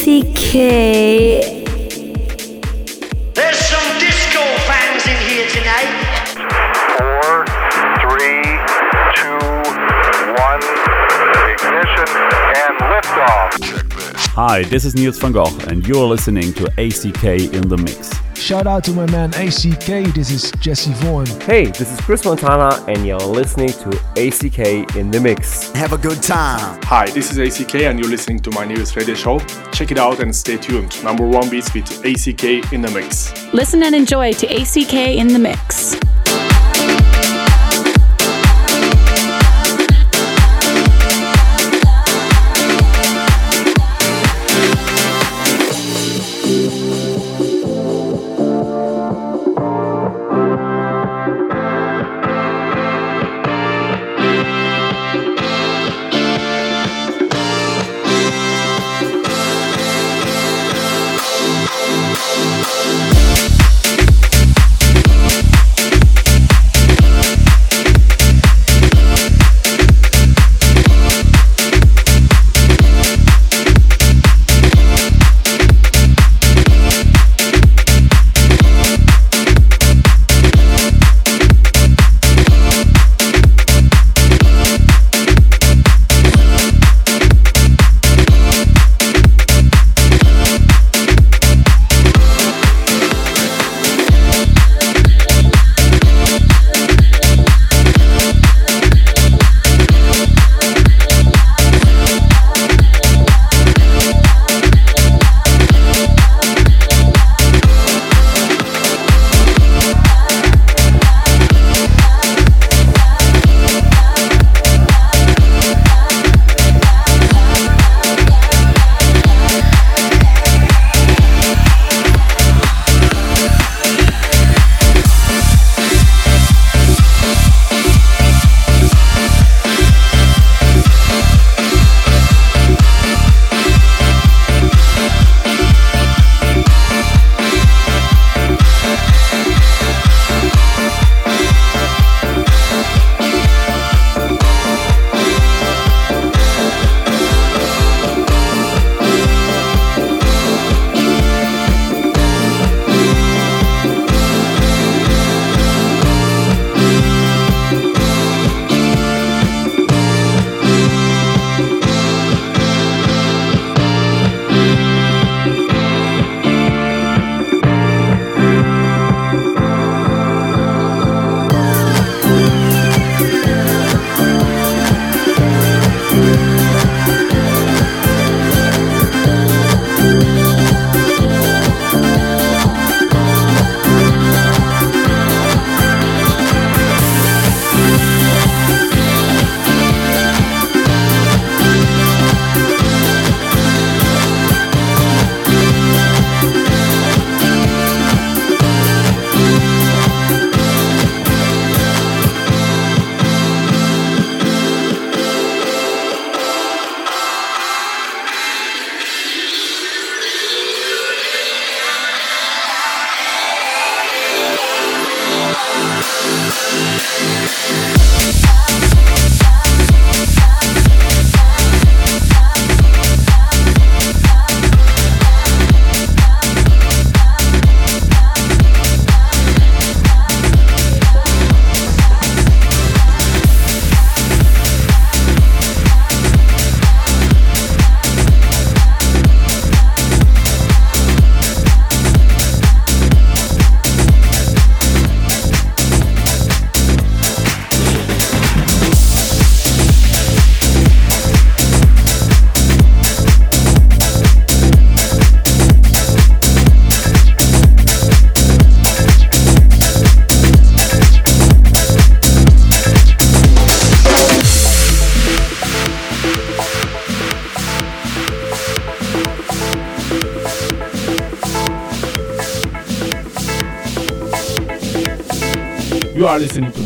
ACK. There's some disco fans in here tonight. Four, three, two, one, ignition, and liftoff. Hi, this is Niels van Gogh, and you're listening to ACK in the Mix. Shout out to my man ACK. This is Jesse Voorn. Hey, this is Chris Montana, and you're listening to ACK in the Mix. Have a good time. Hi, this is ACK, and you're listening to my newest radio show. Check it out and stay tuned. Number one beats with ACK in the Mix. Listen and enjoy to ACK in the Mix.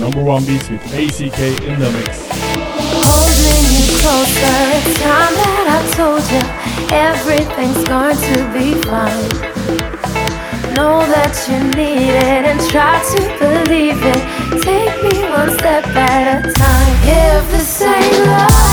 Number one beats with ACK in the Mix. Holding you closer, it's time that I told you everything's going to be fine. Know that you need it and try to believe it. Take me one step at a time. If this ain't love.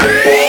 Free!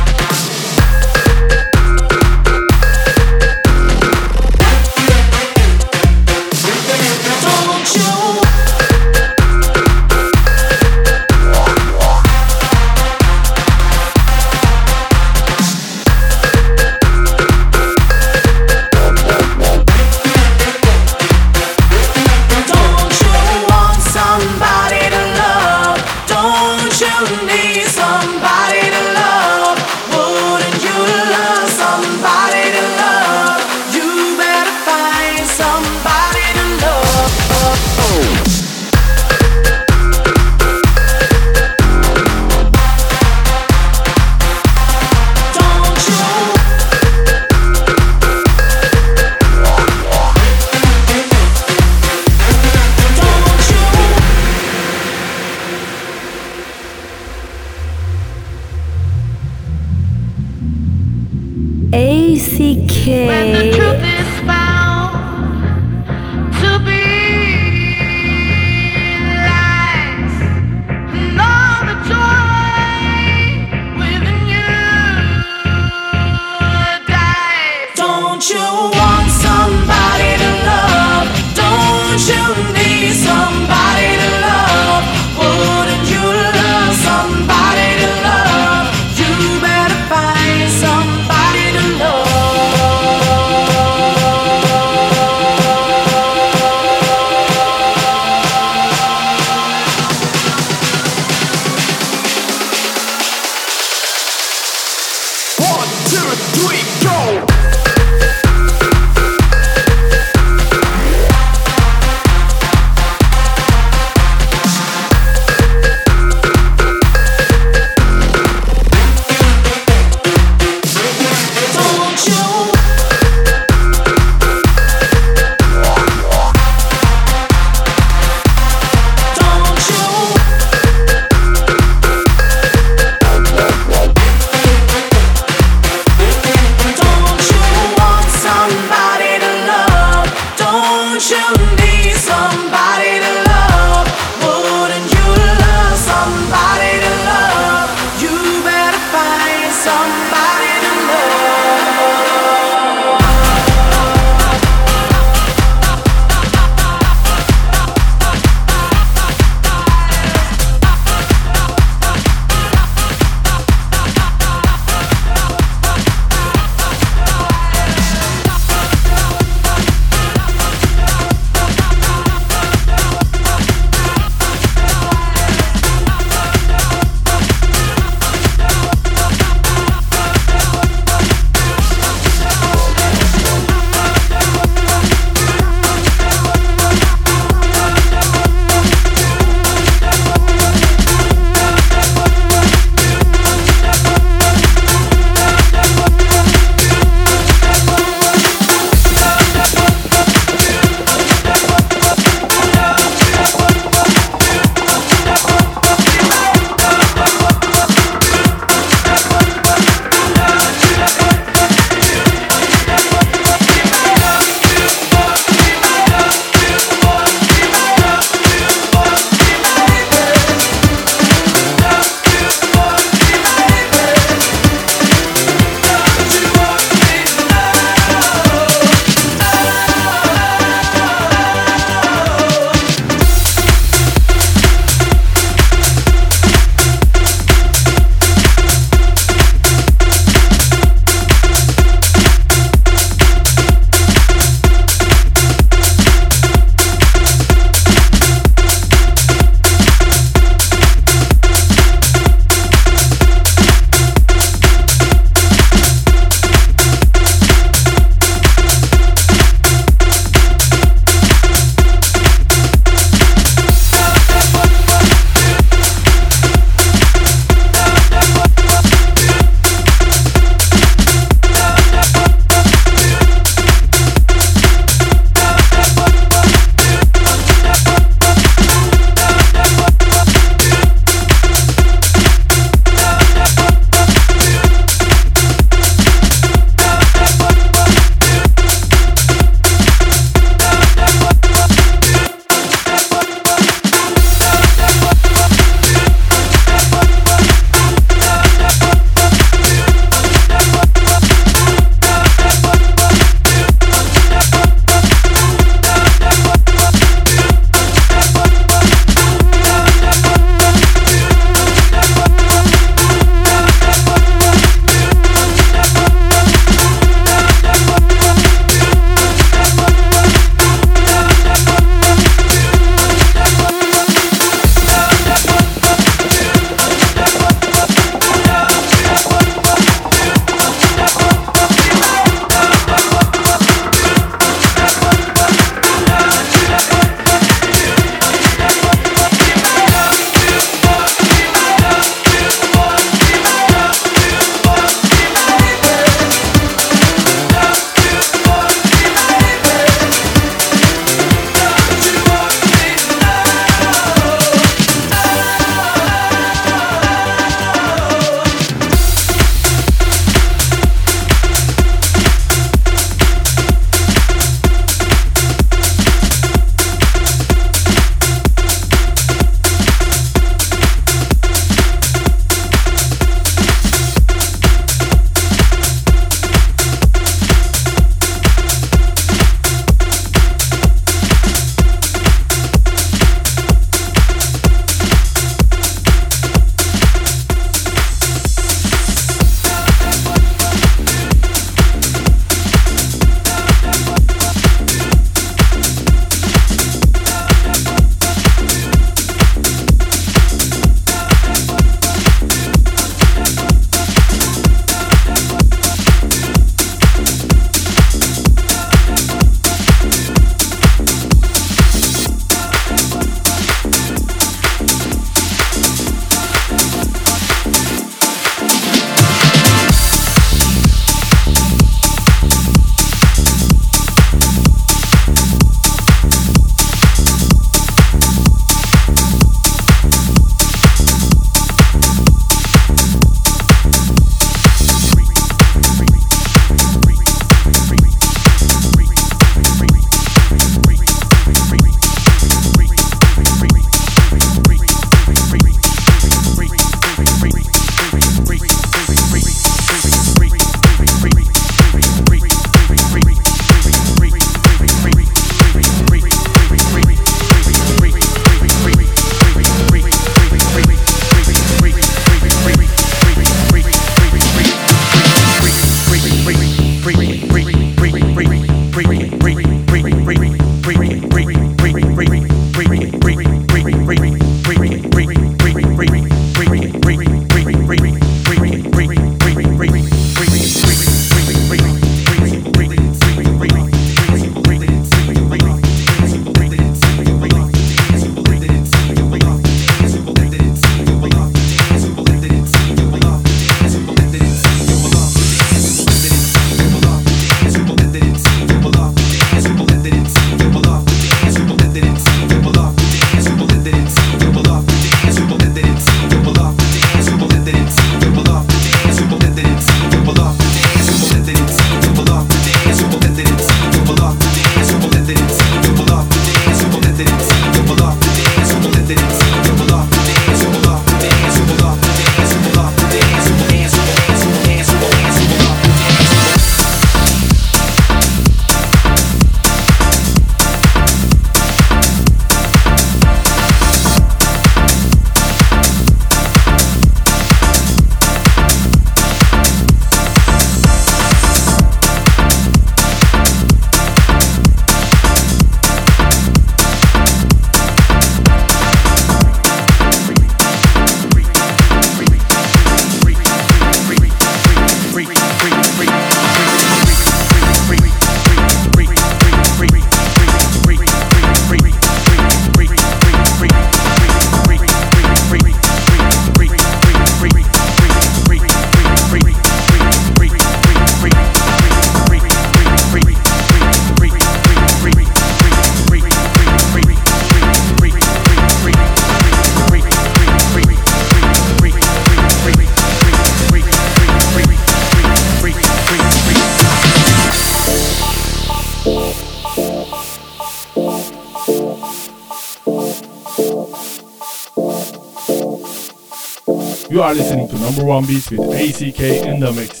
Are listening to number one beats with ACK in the mix.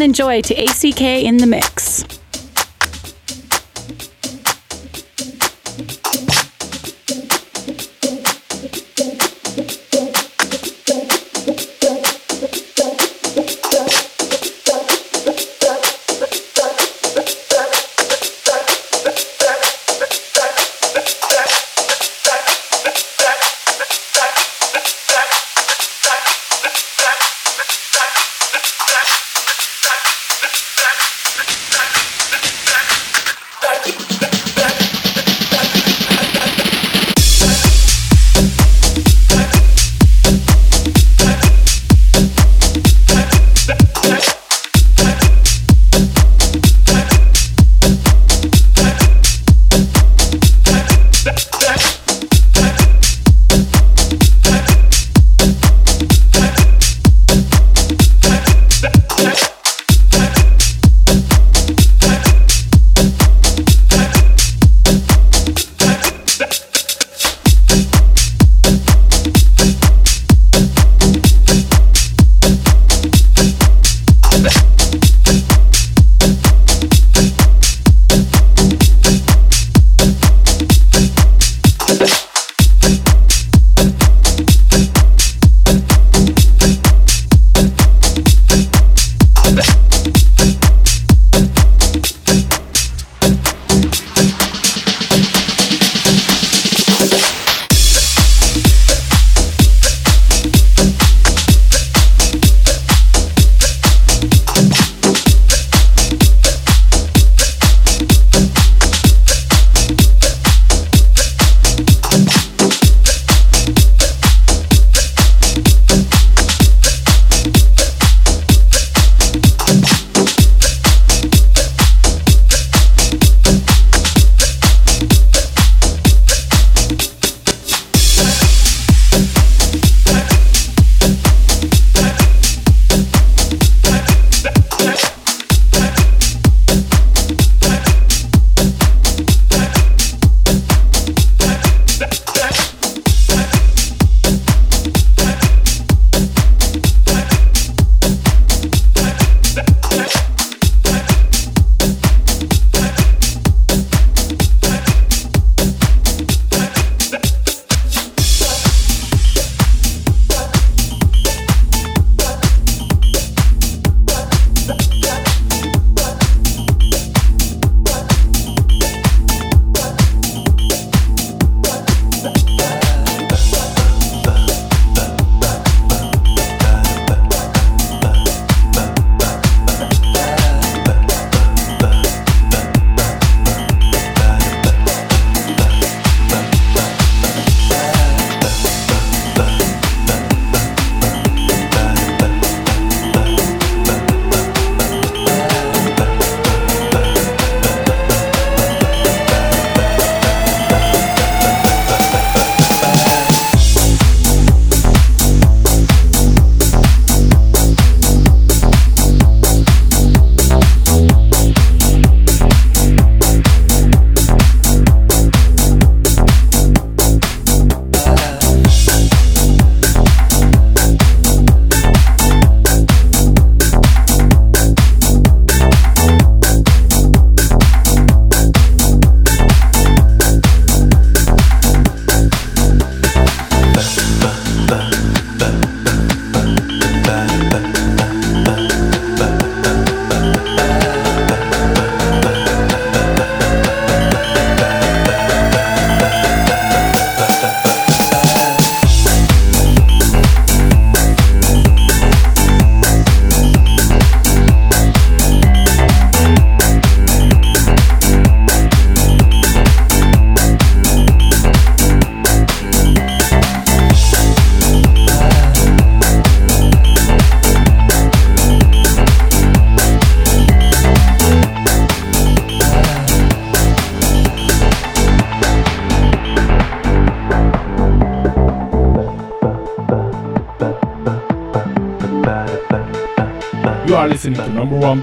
And enjoy to ACK in the Mix.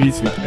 One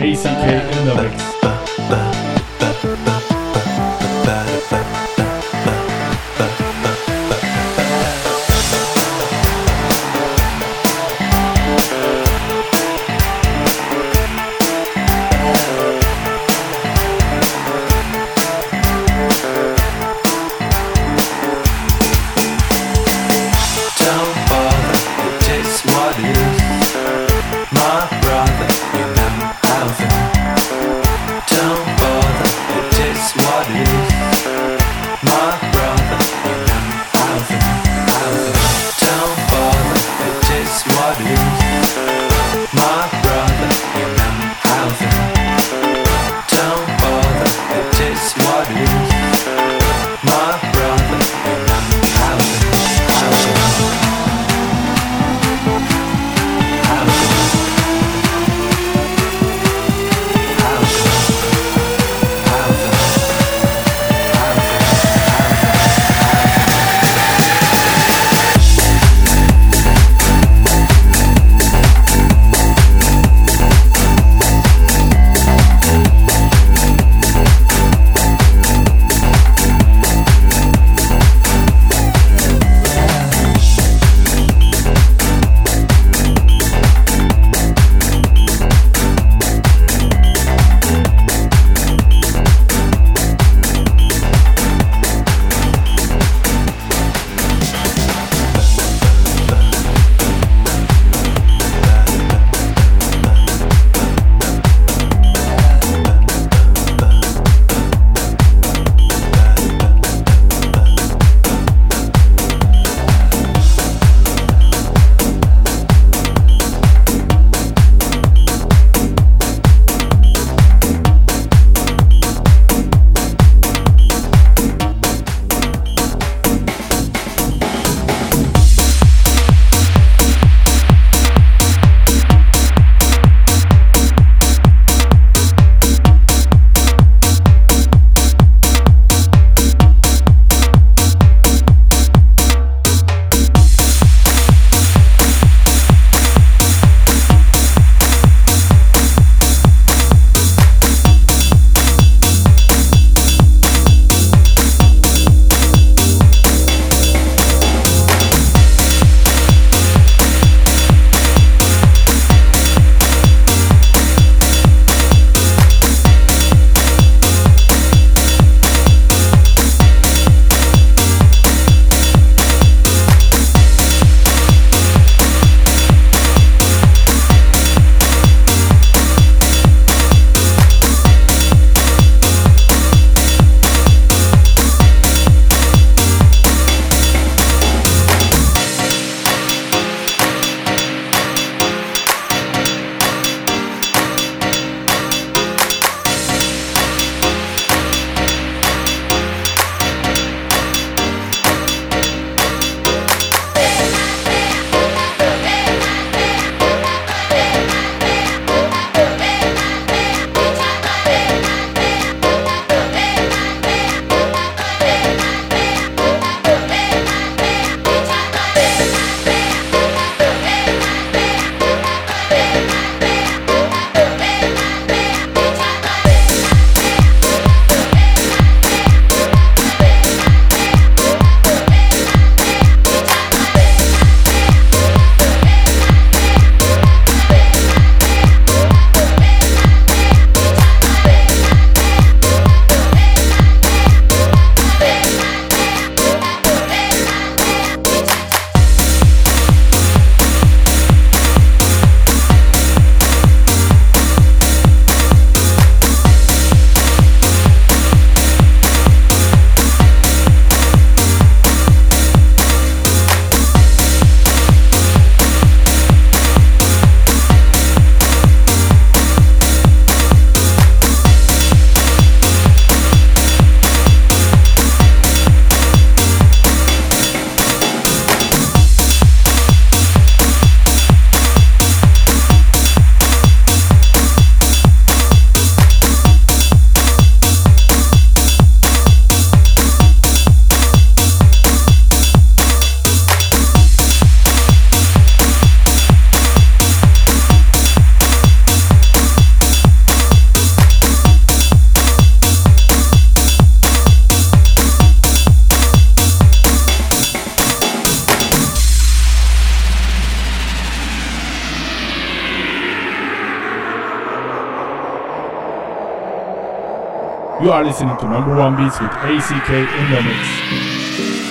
are listening to number one beats with ACK in the mix.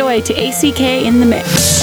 Enjoy to ACK in the Mix.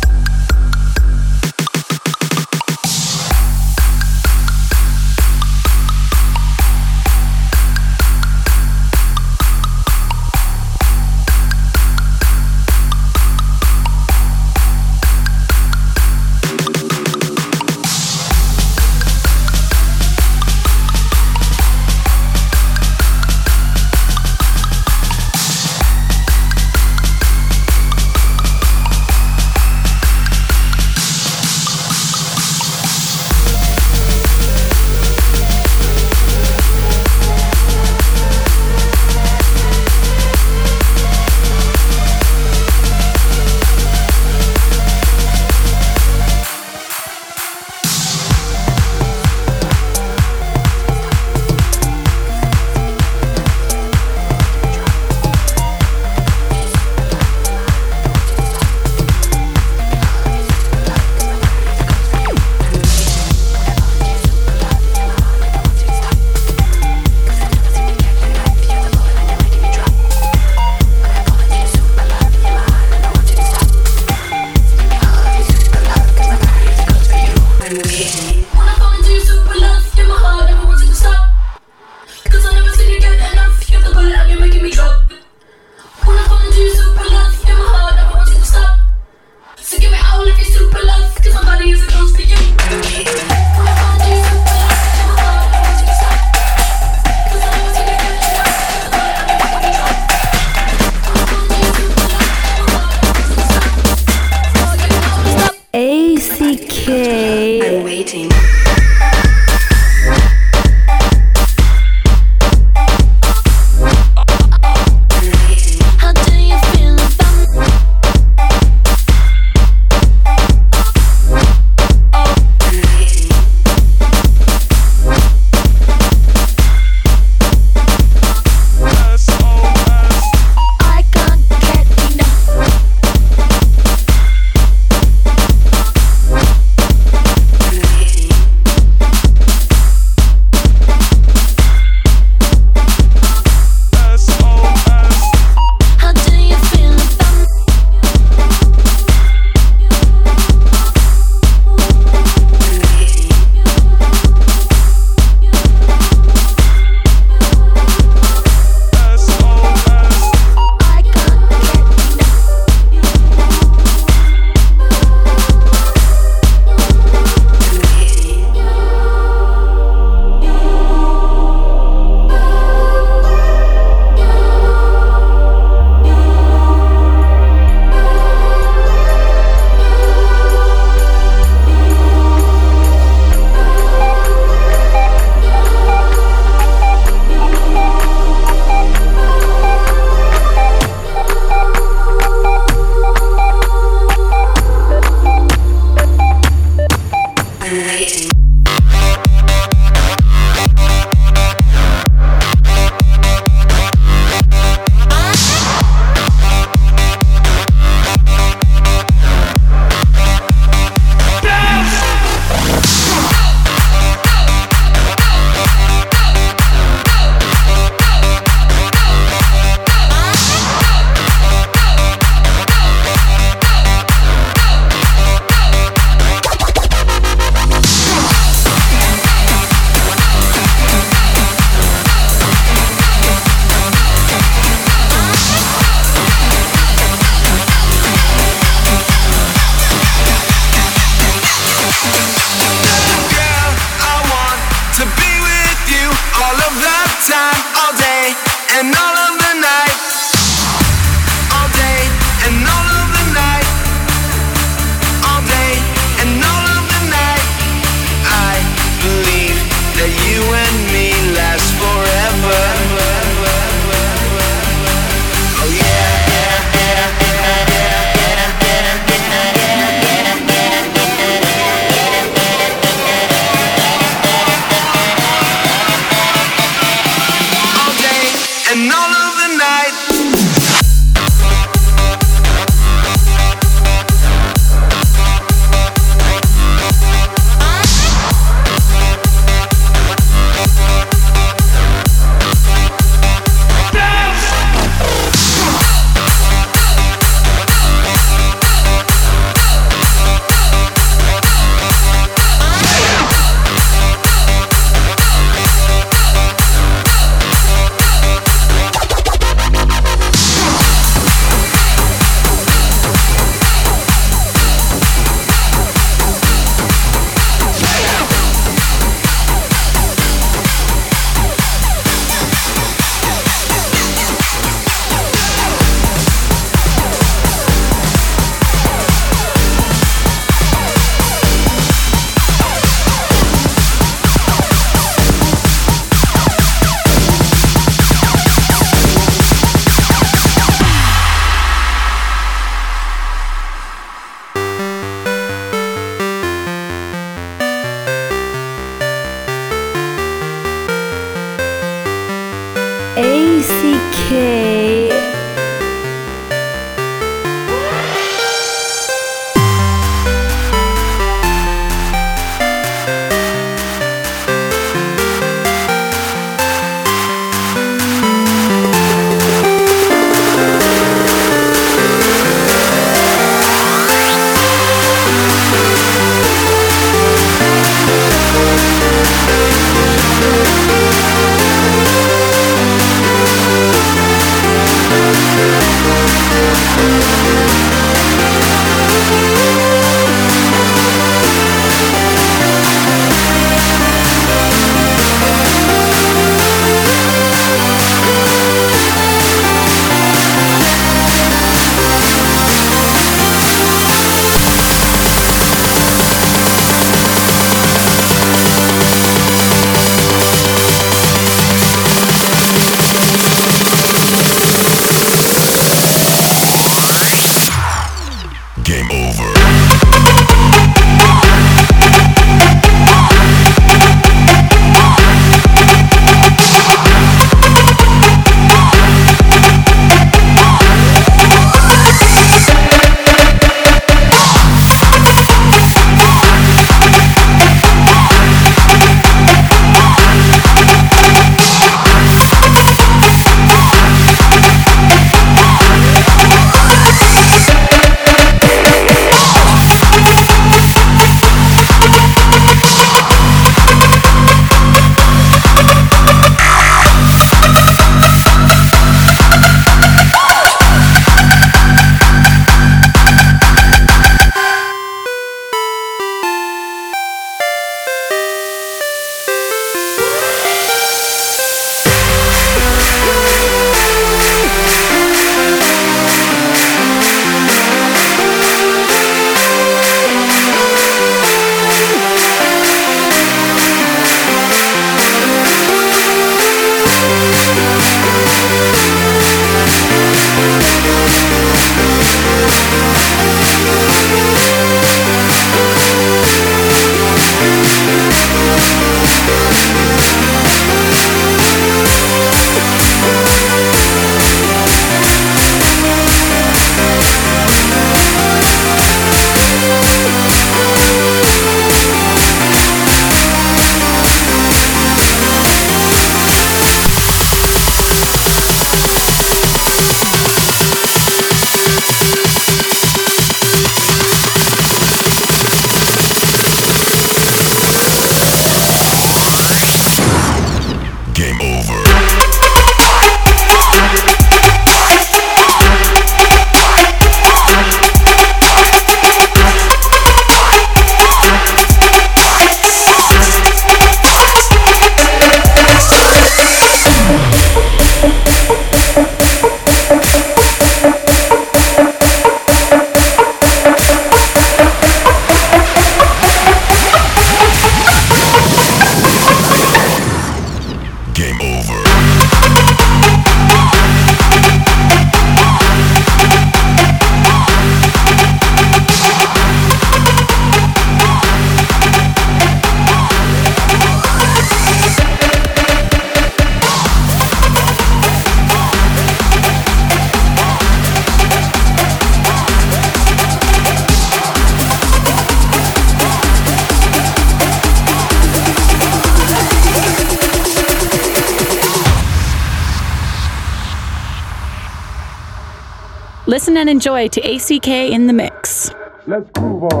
Listen and enjoy to ACK in the Mix. Let's groove on.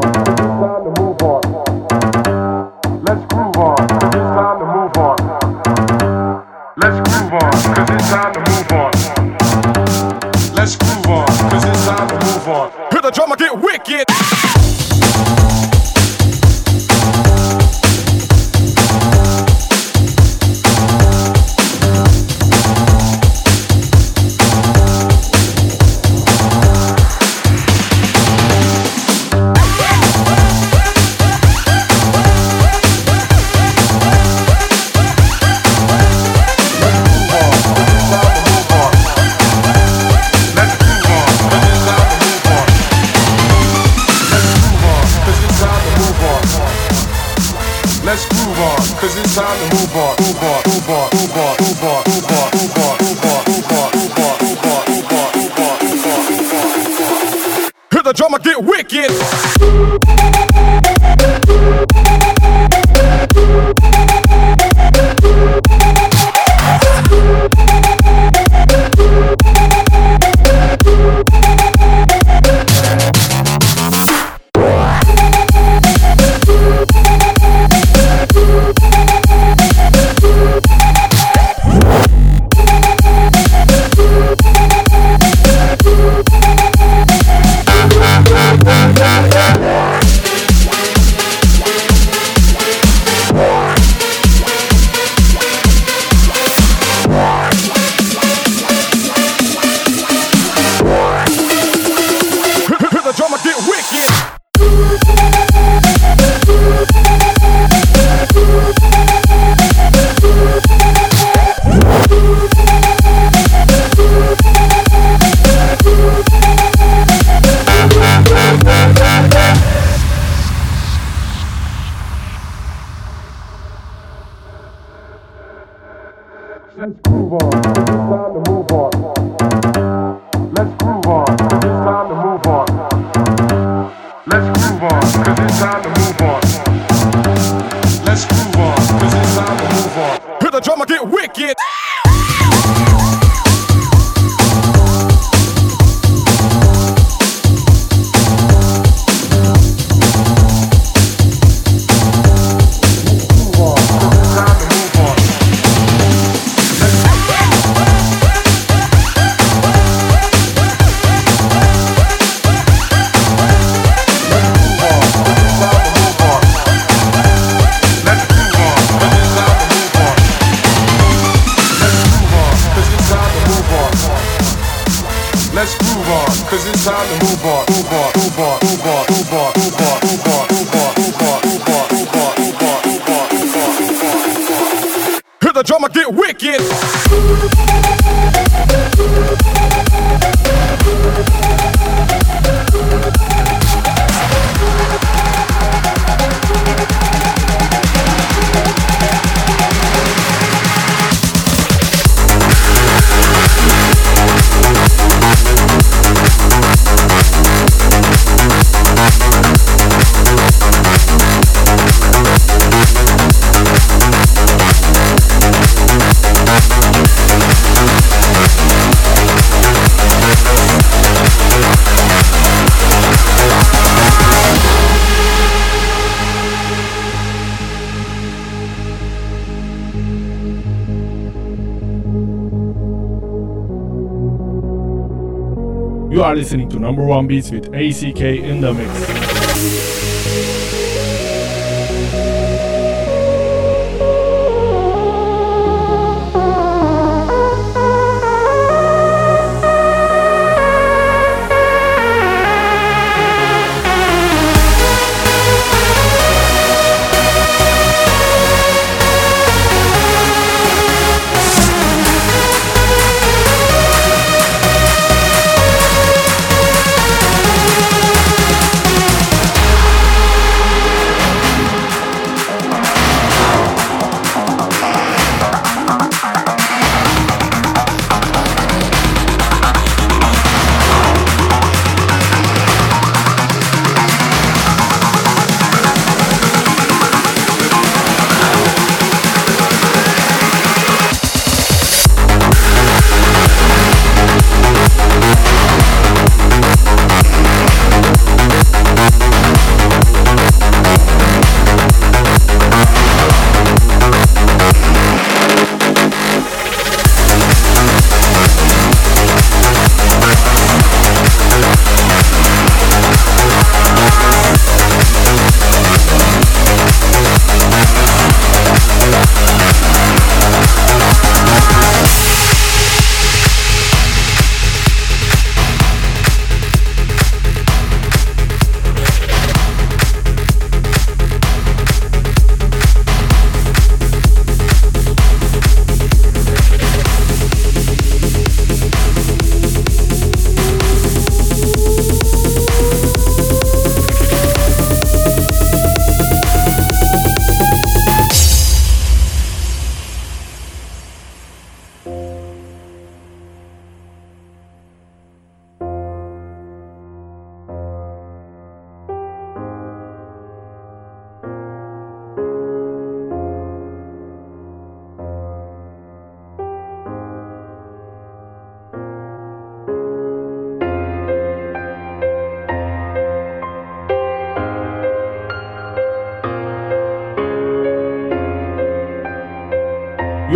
Let's groove on. It's time to move on. Let's groove on. Cause it's time to move on. are listening to Number One Beats with ACK in the mix.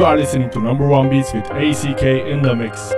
You are listening to Number One Beats with ACK in the mix.